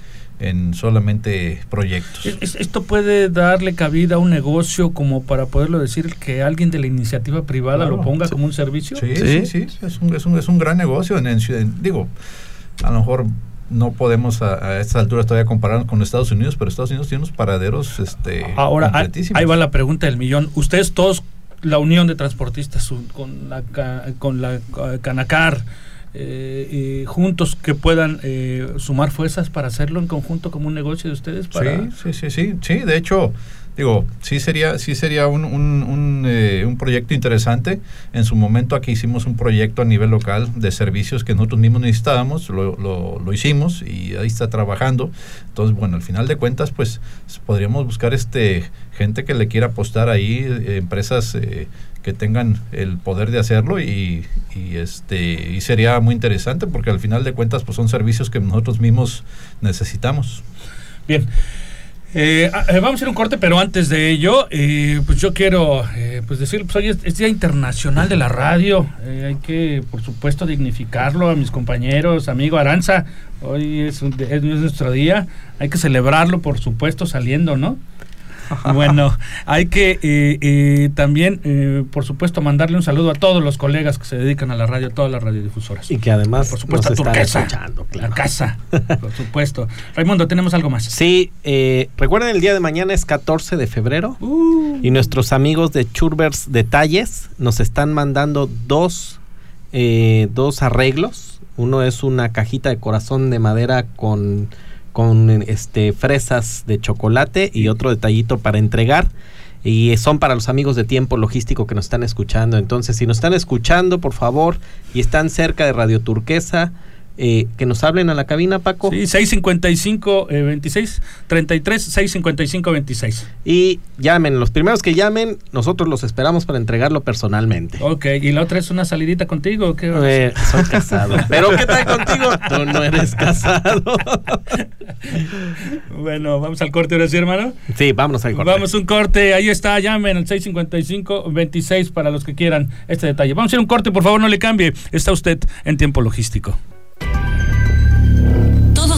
en solamente proyectos. Es- es- ¿Esto puede darle cabida a un negocio como para poderlo decir que alguien de la iniciativa privada Claro, lo ponga sí. como un servicio? Sí, sí, sí, es un, es un, es un gran negocio. En, en en- digo, a lo mejor no podemos a, a estas alturas todavía compararnos con Estados Unidos, pero Estados Unidos tiene unos paraderos este, Ahora, ahí, completísimos. ahí va la pregunta del millón. Ustedes todos, la unión de transportistas, con la, ca- con la ca- Canacar, eh, juntos que puedan eh, sumar fuerzas para hacerlo en conjunto como un negocio de ustedes para Sí, sí, sí, sí, sí, de hecho, digo, sí sería, sí sería un, un, un, eh, proyecto interesante. En su momento aquí hicimos un proyecto a nivel local de servicios que nosotros mismos necesitábamos, lo, lo, hicimos y ahí está trabajando. Entonces, bueno, al final de cuentas, pues podríamos buscar este gente que le quiera apostar ahí, eh, empresas que tengan el poder de hacerlo y, y, este y sería muy interesante porque al final de cuentas pues son servicios que nosotros mismos necesitamos. Bien. Eh, ah, eh, vamos a a un corte, pero antes de ello, eh, pues yo quiero eh, pues decir, pues hoy es, es Día Internacional de la Radio. Eh, hay que, por supuesto, dignificarlo a mis compañeros, amigo Aranza. Hoy es, es nuestro día. Hay que celebrarlo, por supuesto, saliendo, ¿no? Bueno, hay que eh, eh, también, eh, por supuesto, mandarle un saludo a todos los colegas que se dedican a la radio, a todas las radiodifusoras. Y que además por supuesto, nos a están Turquesa, escuchando, la casa, por supuesto. Raimundo, ¿tenemos algo más? Sí, eh, recuerden el día de mañana es 14 de febrero Uh. y nuestros amigos de Churbers Detalles nos están mandando dos, eh, dos arreglos. Uno es una cajita de corazón de madera con, con este, fresas de chocolate y otro detallito para entregar. Y son para los amigos de tiempo logístico que nos están escuchando. Entonces, si nos están escuchando, por favor, y están cerca de Radio Turquesa, eh, que nos hablen a la cabina, Paco. Sí, 655 eh, 26 33 655 26. Y llamen, los primeros que llamen, nosotros los esperamos para entregarlo personalmente. Ok, y la otra es una salidita contigo. ¿o ¿Qué Eh, soy casado. Pero ¿qué tal contigo? Tú no eres casado. bueno, vamos al corte ahora sí, hermano. Sí, vámonos al corte. Vamos un corte, ahí está, llamen al 655 26 para los que quieran este detalle. Vamos a ir a un corte, por favor, no le cambie. Está usted en tiempo logístico.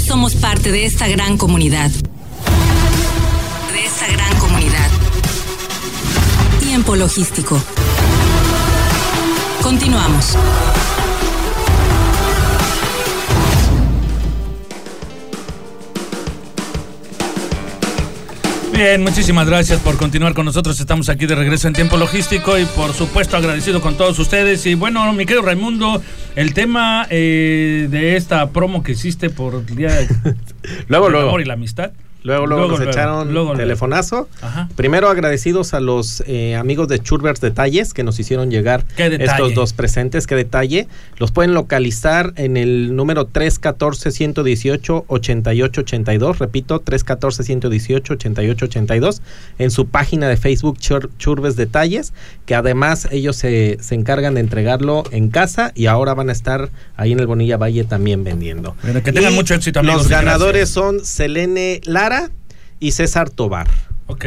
Somos parte de esta gran comunidad. De esta gran comunidad. Tiempo logístico. Continuamos. Bien, muchísimas gracias por continuar con nosotros. Estamos aquí de regreso en tiempo logístico y por supuesto agradecido con todos ustedes. Y bueno, mi querido Raimundo, el tema eh, de esta promo que hiciste por el Día de Luego, del luego. Amor y la Amistad. Luego, luego, nos echaron luego, luego. telefonazo. Ajá. Primero agradecidos a los eh, amigos de Churbers Detalles que nos hicieron llegar estos dos presentes. Qué detalle. Los pueden localizar en el número 314-118-8882. Repito, 314-118-8882. En su página de Facebook Chur- Churbes Detalles. Que además ellos se, se encargan de entregarlo en casa y ahora van a estar ahí en el Bonilla Valle también vendiendo. Bueno, que tengan Y mucho éxito, amigos. Los gracias. ganadores son Selene Lara y César Tobar. Ok.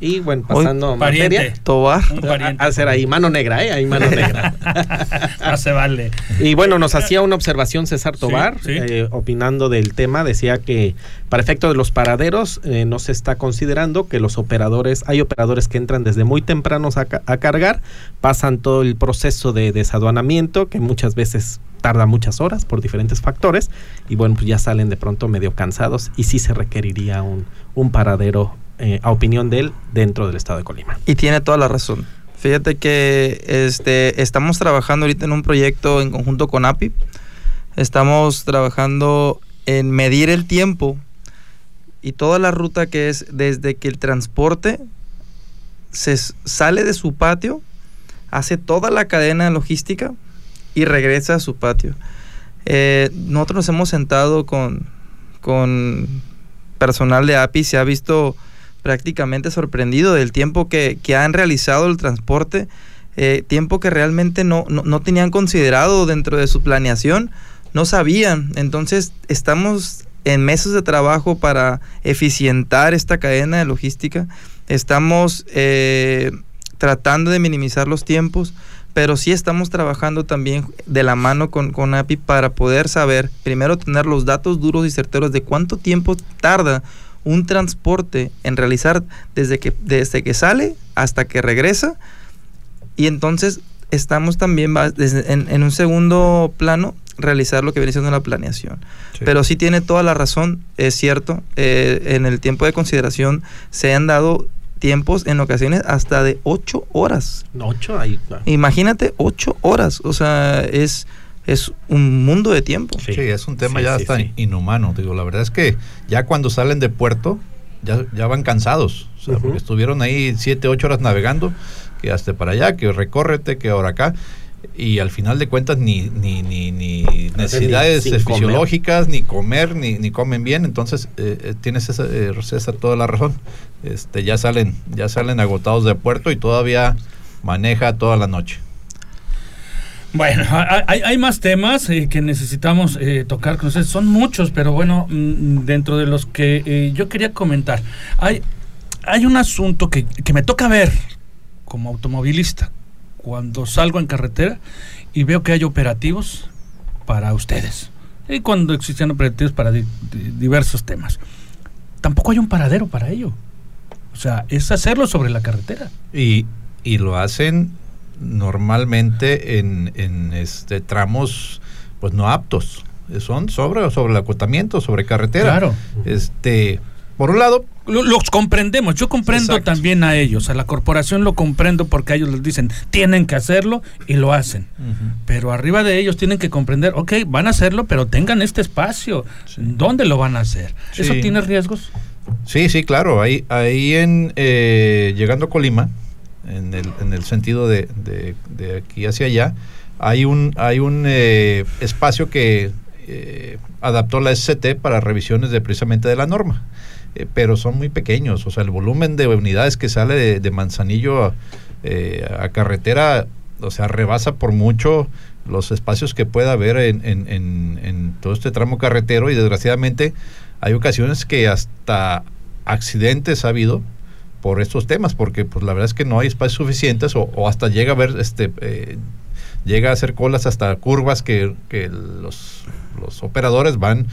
Y bueno, pasando a pariente. materia. Tobar. Un pariente. A hacer ahí mano negra, ¿eh? Ahí mano negra. no se vale. Y bueno, nos hacía una observación César Tobar, sí. eh, opinando del tema, decía que para efecto de los paraderos eh, no se está considerando que los operadores, hay operadores que entran desde muy tempranos a, ca- a cargar, pasan todo el proceso de desaduanamiento, que muchas veces tarda muchas horas por diferentes factores, y bueno, pues ya salen de pronto medio cansados y sí se requeriría un, un paradero, eh, a opinión de él, dentro del estado de Colima. Y tiene toda la razón. Fíjate que este, estamos trabajando ahorita en un proyecto en conjunto con API. Estamos trabajando en medir el tiempo y toda la ruta que es desde que el transporte se sale de su patio, hace toda la cadena logística y regresa a su patio. Eh, nosotros nos hemos sentado con, con personal de API, se ha visto prácticamente sorprendido del tiempo que, que han realizado el transporte, eh, tiempo que realmente no, no, no tenían considerado dentro de su planeación, no sabían. Entonces estamos en meses de trabajo para eficientar esta cadena de logística, estamos eh, tratando de minimizar los tiempos, pero sí estamos trabajando también de la mano con, con API para poder saber, primero tener los datos duros y certeros de cuánto tiempo tarda un transporte en realizar desde que, desde que sale hasta que regresa. Y entonces estamos también desde- en, en un segundo plano realizar lo que viene siendo la planeación. Sí. Pero sí tiene toda la razón, es cierto, eh, en el tiempo de consideración se han dado tiempos en ocasiones hasta de ocho horas. Ocho ahí. Imagínate ocho horas, o sea, es, es un mundo de tiempo. Sí, es un tema Sí, ya sí, hasta sí. inhumano. Digo, la verdad es que ya cuando salen de puerto, ya, ya van cansados. O sea, porque estuvieron ahí siete, ocho horas navegando, que hasta para allá, que recórrete, que ahora acá. Y al final de cuentas ni, ni, ni, ni necesidades comer. fisiológicas, ni comer, ni, ni comen bien. Entonces, eh, eh, tienes esa, eh, César toda la razón. Este, ya salen, ya salen agotados de puerto y todavía maneja toda la noche. Bueno, hay, más temas eh, que necesitamos eh, tocar con ustedes. Son muchos, pero bueno, mm, dentro de los que eh, yo quería comentar, hay, hay un asunto que, que me toca ver como automovilista cuando salgo en carretera y veo que hay operativos para ustedes. Y cuando existen operativos para di- di- diversos temas. Tampoco hay un paradero para ello. O sea, es hacerlo sobre la carretera. Y, y lo hacen normalmente en, en este tramos pues no aptos. Son sobre, sobre el acotamiento, sobre carretera. Claro. Este, por un lado, Lo- los comprendemos, yo comprendo Exacto. también a ellos, a la corporación lo comprendo porque a ellos les dicen, tienen que hacerlo y lo hacen. Pero arriba de ellos tienen que comprender, ok, van a hacerlo, pero tengan este espacio. ¿Dónde lo van a hacer? ¿Eso Sí. tiene riesgos? Sí, sí, claro. Ahí, ahí en eh, llegando a Colima, en el, en el sentido de, de- de aquí hacia allá, hay un, hay un eh, espacio que eh, adaptó la SCT para revisiones de precisamente de la norma. Eh, pero son muy pequeños, o sea, el volumen de unidades que sale de, Manzanillo a, eh, a carretera, o sea, rebasa por mucho los espacios que pueda haber en, en- en- en todo este tramo carretero y desgraciadamente hay ocasiones que hasta accidentes ha habido por estos temas, porque pues la verdad es que no hay espacios suficientes o, hasta llega a ver, este, eh, llega a hacer colas hasta curvas que, que los, los operadores van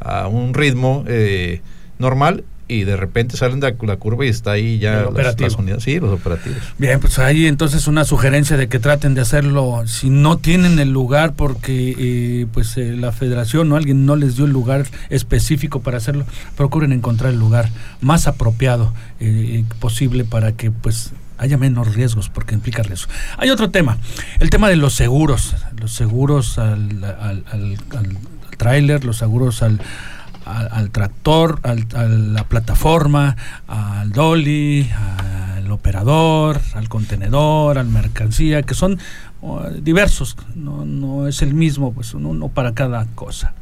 a un ritmo eh, normal y de repente salen de la curva y está ahí ya las- las unidades, sí, los operativos. Bien, pues ahí entonces una sugerencia de que traten de hacerlo si no tienen el lugar porque eh, pues eh, la federación o alguien no les dio el lugar específico para hacerlo, procuren encontrar el lugar más apropiado eh, posible para que pues haya menos riesgos porque implica riesgo. Hay otro tema, el tema de los seguros, los seguros al, al, al, al tráiler, los seguros al al, tractor, al- a la plataforma, al dolly, al operador, al contenedor, al mercancía, que son oh, diversos, no, no es el mismo, pues uno, para cada cosa.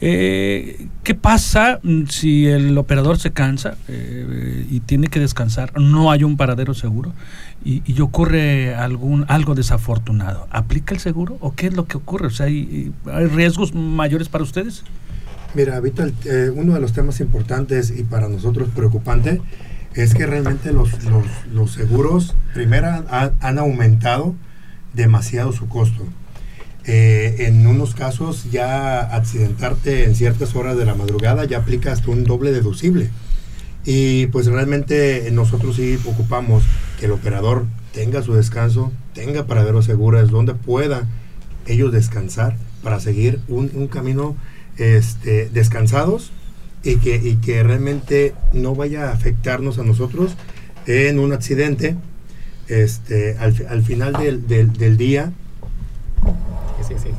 Eh, ¿Qué pasa si el operador se cansa eh, y tiene que descansar? No hay un paradero seguro y, y ocurre algún algo desafortunado. ¿Aplica el seguro o qué es lo que ocurre? O sea, ¿hay, hay riesgos mayores para ustedes? Mira, el- eh, uno de los temas importantes y para nosotros preocupante es que realmente los, los, seguros, primero, han aumentado demasiado su costo. Eh, en unos casos ya accidentarte en ciertas horas de la madrugada ya aplica hasta un doble deducible. Y pues realmente nosotros sí ocupamos que el operador tenga su descanso, tenga paraderos seguros, donde pueda ellos descansar para seguir un, un camino este, descansados y que, y que realmente no vaya a afectarnos a nosotros en un accidente. Este, al, al final del, del- del día, Sí, sí.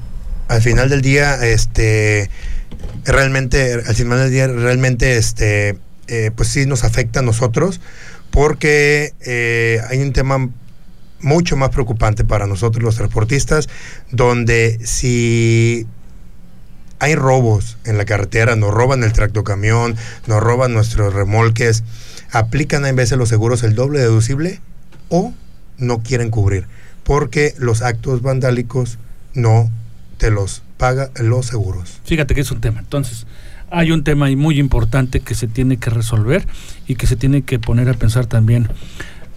al final del día, este, realmente, al final del día, realmente, este, eh, pues sí nos afecta a nosotros, porque eh, hay un tema mucho más preocupante para nosotros los transportistas, donde si hay robos en la carretera, nos roban el tractocamión, nos roban nuestros remolques, aplican en de los seguros el doble deducible o no quieren cubrir, porque los actos vandálicos no te los paga los seguros. Fíjate que es un tema. Entonces, hay un tema muy importante que se tiene que resolver y que se tiene que poner a pensar también,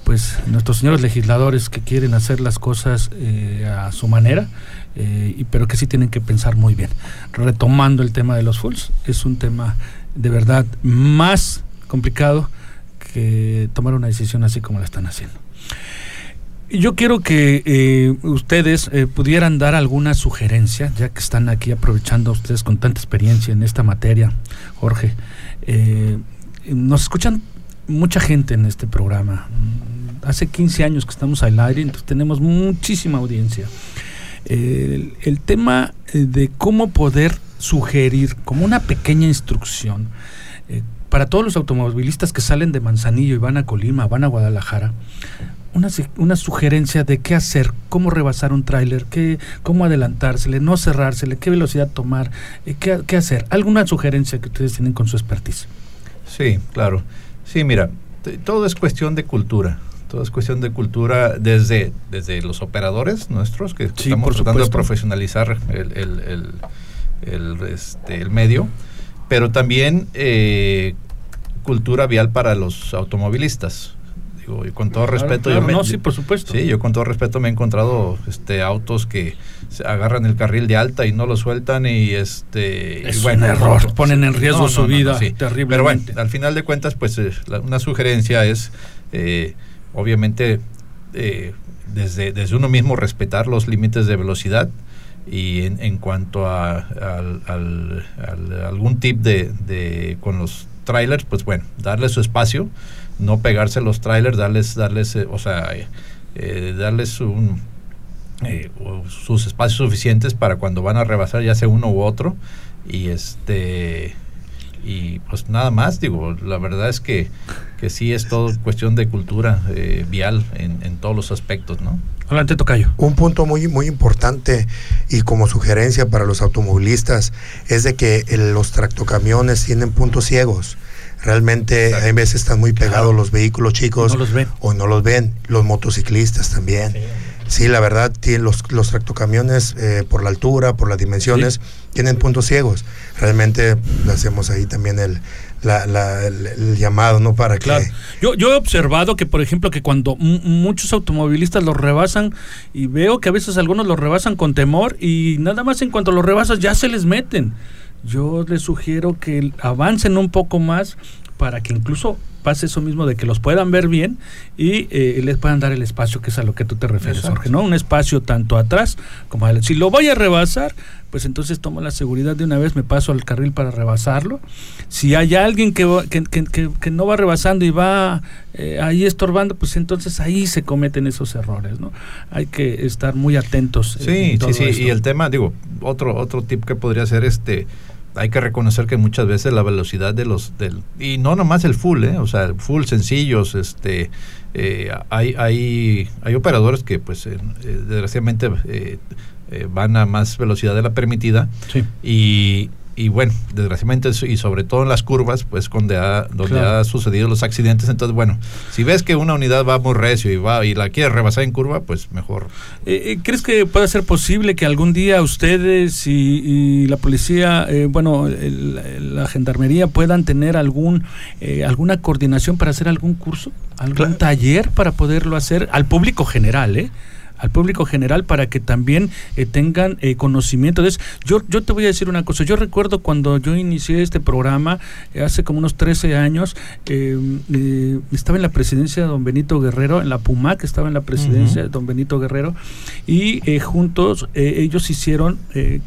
pues, nuestros señores legisladores que quieren hacer las cosas eh, a su manera, eh, pero que sí tienen que pensar muy bien. Retomando el tema de los fulls, es un tema de verdad más complicado que tomar una decisión así como la están haciendo. Yo quiero que eh, ustedes eh, pudieran dar alguna sugerencia, ya que están aquí aprovechando ustedes con tanta experiencia en esta materia, Jorge. Eh, nos escuchan mucha gente en este programa. Hace 15 años que estamos al aire, entonces tenemos muchísima audiencia. El, tema eh, de cómo poder sugerir como una pequeña instrucción eh, para todos los automovilistas que salen de Manzanillo y van a Colima, van a Guadalajara, una, una sugerencia de qué hacer, cómo rebasar un tráiler, cómo adelantársele, no cerrársele, qué velocidad tomar, eh, qué, qué hacer. ¿Alguna sugerencia que ustedes tienen con su expertise? Sí, claro. Sí, mira, todo es cuestión de cultura. Todo es cuestión de cultura desde, desde los operadores nuestros, que Sí, estamos tratando de profesionalizar el, el- el- el, este, el medio, pero también eh, cultura vial para los automovilistas. Digo, y con todo Claro, respeto, claro, yo me- no, sí, por supuesto. Sí, yo con todo respeto me he encontrado este autos que se agarran el carril de alta y no lo sueltan y este y Es un error, ponen en riesgo su vida terriblemente. Pero bueno, al final de cuentas, pues eh, la- una sugerencia es, eh, obviamente, eh, desde, desde uno mismo respetar los límites de velocidad y en, en cuanto a, al- al- al- algún tip de, con los trailers, pues bueno, darles su espacio, no pegarse los trailers, darles, darles, eh, o sea, eh, eh, darles un, eh, sus espacios suficientes para cuando van a rebasar ya sea uno u otro y este y pues nada más digo la verdad es que, que sí es todo cuestión de cultura eh, vial en, en todos los aspectos no Adelante, Tocayo. Un punto muy, muy importante y como sugerencia para los automovilistas es de que el- los tractocamiones tienen puntos ciegos. Realmente hay veces están muy pegados los vehículos chicos No los ven. o no los ven. Los motociclistas también. Sí, la verdad, tienen los, los tractocamiones eh, por la altura, por las dimensiones, tienen puntos ciegos. Realmente le hacemos ahí también el, la- el, llamado, ¿no? Para que Yo, he observado que, por ejemplo, que cuando muchos automovilistas los rebasan y veo que a veces algunos los rebasan con temor y nada más en cuanto los rebasas ya se les meten. Yo les sugiero que avancen un poco más para que incluso pase eso mismo de que los puedan ver bien y eh, les puedan dar el espacio que es a lo que tú te refieres, Exacto. Jorge, ¿no? Un espacio tanto atrás como adelante. Si lo voy a rebasar, pues entonces tomo la seguridad de una vez, me paso al carril para rebasarlo. Si hay alguien que, que, que- que- no va rebasando y va eh, ahí estorbando, pues entonces ahí se cometen esos errores, ¿no? Hay que estar muy atentos. eh, sí sí sí esto. y el tema digo otro otro tip que podría ser este hay que reconocer que muchas veces la velocidad de los del y no nomás el full eh o sea full sencillos este eh, hay hay hay operadores que pues eh, eh, desgraciadamente eh, eh, van a más velocidad de la permitida Sí. y, y bueno, desgraciadamente y sobre todo en las curvas, pues donde ha, donde Claro. ha sucedido los accidentes, entonces bueno, si ves que una unidad va muy recio y va y la quieres rebasar en curva, pues mejor. Eh, eh, ¿Crees que puede ser posible que algún día ustedes y, y la policía, eh, bueno, el- la gendarmería puedan tener algún eh, alguna coordinación para hacer algún curso, algún Claro. taller para poderlo hacer al público general, ¿eh? Al público general para que también eh, tengan eh, conocimiento de eso. Yo, yo te voy a decir una cosa, yo recuerdo cuando yo inicié este programa, eh, hace como unos 13 años, estaba en la presidencia de don Benito Guerrero, en la PUMAC estaba en la presidencia de don Benito Guerrero, y eh, juntos ellos hicieron,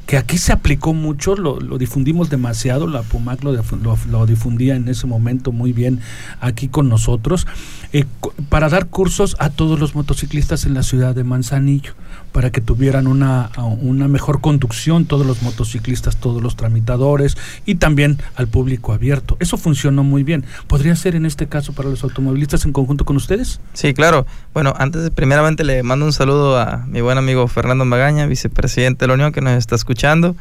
que aquí se aplicó mucho, lo, lo difundimos demasiado, la PUMAC lo, lo- lo difundía en ese momento muy bien aquí con nosotros, eh, para dar cursos a todos los motociclistas en la ciudad de Manzanillo, para que tuvieran una, una mejor conducción todos los motociclistas, todos los tramitadores y también al público abierto. Eso funcionó muy bien. ¿Podría ser en este caso para los automovilistas en conjunto con ustedes? Sí, claro. Bueno, antes, primeramente le mando un saludo a mi buen amigo Fernando Magaña, vicepresidente de la Unión, que nos está escuchando.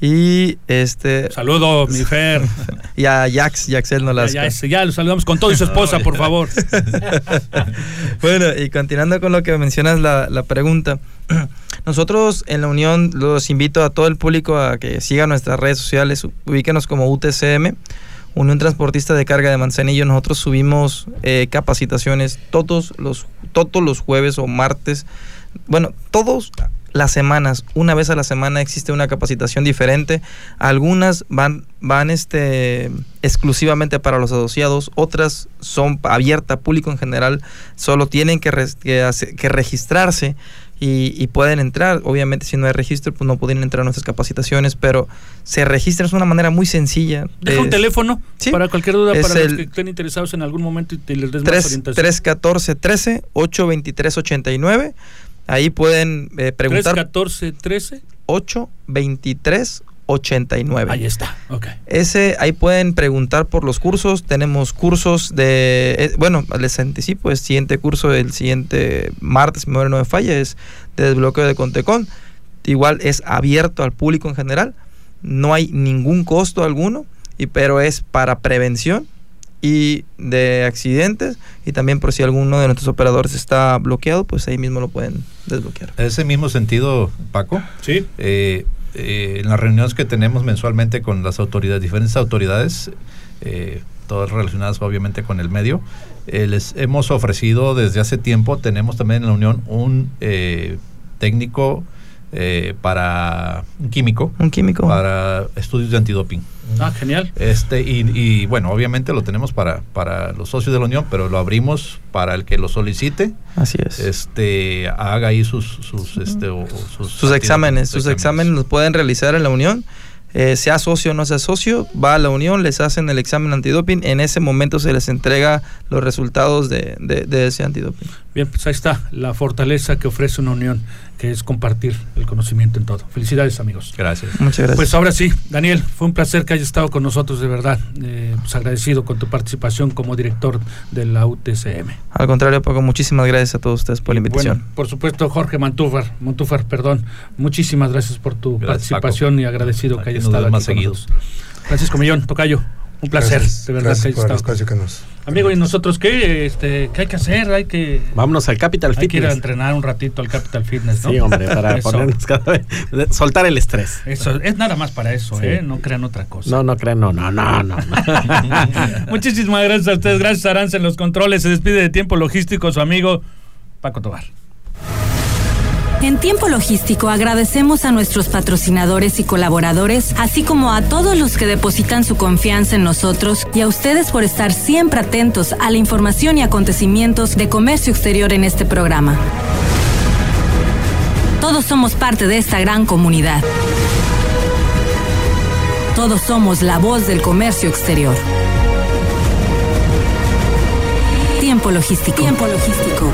Y este. Saludo, mi Fer. Y a Jax, Jaxel Ya, Nolasco. ya, ya lo saludamos con todo y su esposa, por favor. bueno, y continuando con lo que mencionas la, la pregunta, nosotros en la Unión los invito a todo el público a que sigan nuestras redes sociales, ubíquenos como UTCM, Unión Transportista de Carga de Manzanillo. Nosotros subimos eh, capacitaciones todos los, todos los jueves o martes bueno, todos las semanas, una vez a la semana existe una capacitación diferente. Algunas van, van este, exclusivamente para los asociados, otras son abiertas, público en general, solo tienen que, que, registrarse y, pueden entrar. Obviamente si no hay registro, pues no pueden entrar a nuestras capacitaciones, pero se registran, es una manera muy sencilla. Deja un teléfono para cualquier duda, para los que estén interesados en algún momento y les des 3, más orientación. 314 13 823 89 Ahí pueden eh, preguntar. 314 13 823 89. Ahí está, ok. Ese, ahí pueden preguntar por los cursos. Tenemos cursos de, eh, bueno, les anticipo, el siguiente curso el siguiente martes, si no me falla, es de desbloqueo de Contecon. Igual es abierto al público en general. No hay ningún costo alguno, y, pero es para prevención y de accidentes y también por si alguno de nuestros operadores está bloqueado, pues ahí mismo lo pueden desbloquear. En ese mismo sentido, Paco, sí. Eh, eh, en las reuniones que tenemos mensualmente con las autoridades, diferentes autoridades, eh, todas relacionadas obviamente con el medio, les hemos ofrecido desde hace tiempo, tenemos también en la Unión un técnico para un químico, un químico para estudios de antidoping. Ah, genial. Este, y, bueno, obviamente lo tenemos para, para los socios de la Unión, pero lo abrimos para el que lo solicite. Así es. Este, haga ahí sus, sus, este, sus, exámenes. Sus exámenes los pueden realizar en la Unión. Eh, sea socio o no sea socio, va a la Unión, les hacen el examen antidoping, en ese momento se les entrega los resultados de, de ese antidoping. Bien, pues ahí está la fortaleza que ofrece una Unión que es compartir el conocimiento en todo. Felicidades, amigos. Gracias. Muchas gracias. Pues ahora sí, Daniel, fue un placer que hayas estado con nosotros, de verdad. Eh, pues agradecido con tu participación como director de la UTCM. Al contrario, Paco, muchísimas gracias a todos ustedes por la invitación. Bueno, por supuesto, Jorge Mantúfar, Montúfar, perdón, muchísimas gracias por tu participación y agradecido que hayas estado aquí más seguidos. Francisco Millón, Tocayo, un placer, de verdad que hayas estado. Amigo, ¿y nosotros qué, este, qué hay que hacer? Hay que... Vámonos al Capital Fitness. Hay que ir a entrenar un ratito al Capital Fitness, ¿no? Sí, hombre, para ponernos cada vez... Soltar el estrés. Eso, es nada más para eso, ¿eh? No crean otra cosa. No, no crean, no, no, no, no. Muchísimas gracias a ustedes. Gracias, Aranza, en los controles. Se despide de Tiempo Logístico su amigo Paco Tobar. En tiempo logístico agradecemos a nuestros patrocinadores y colaboradores, así como a todos los que depositan su confianza en nosotros y a ustedes por estar siempre atentos a la información y acontecimientos de comercio exterior en este programa. Todos somos parte de esta gran comunidad. Todos somos la voz del comercio exterior. Tiempo logístico. Tiempo logístico.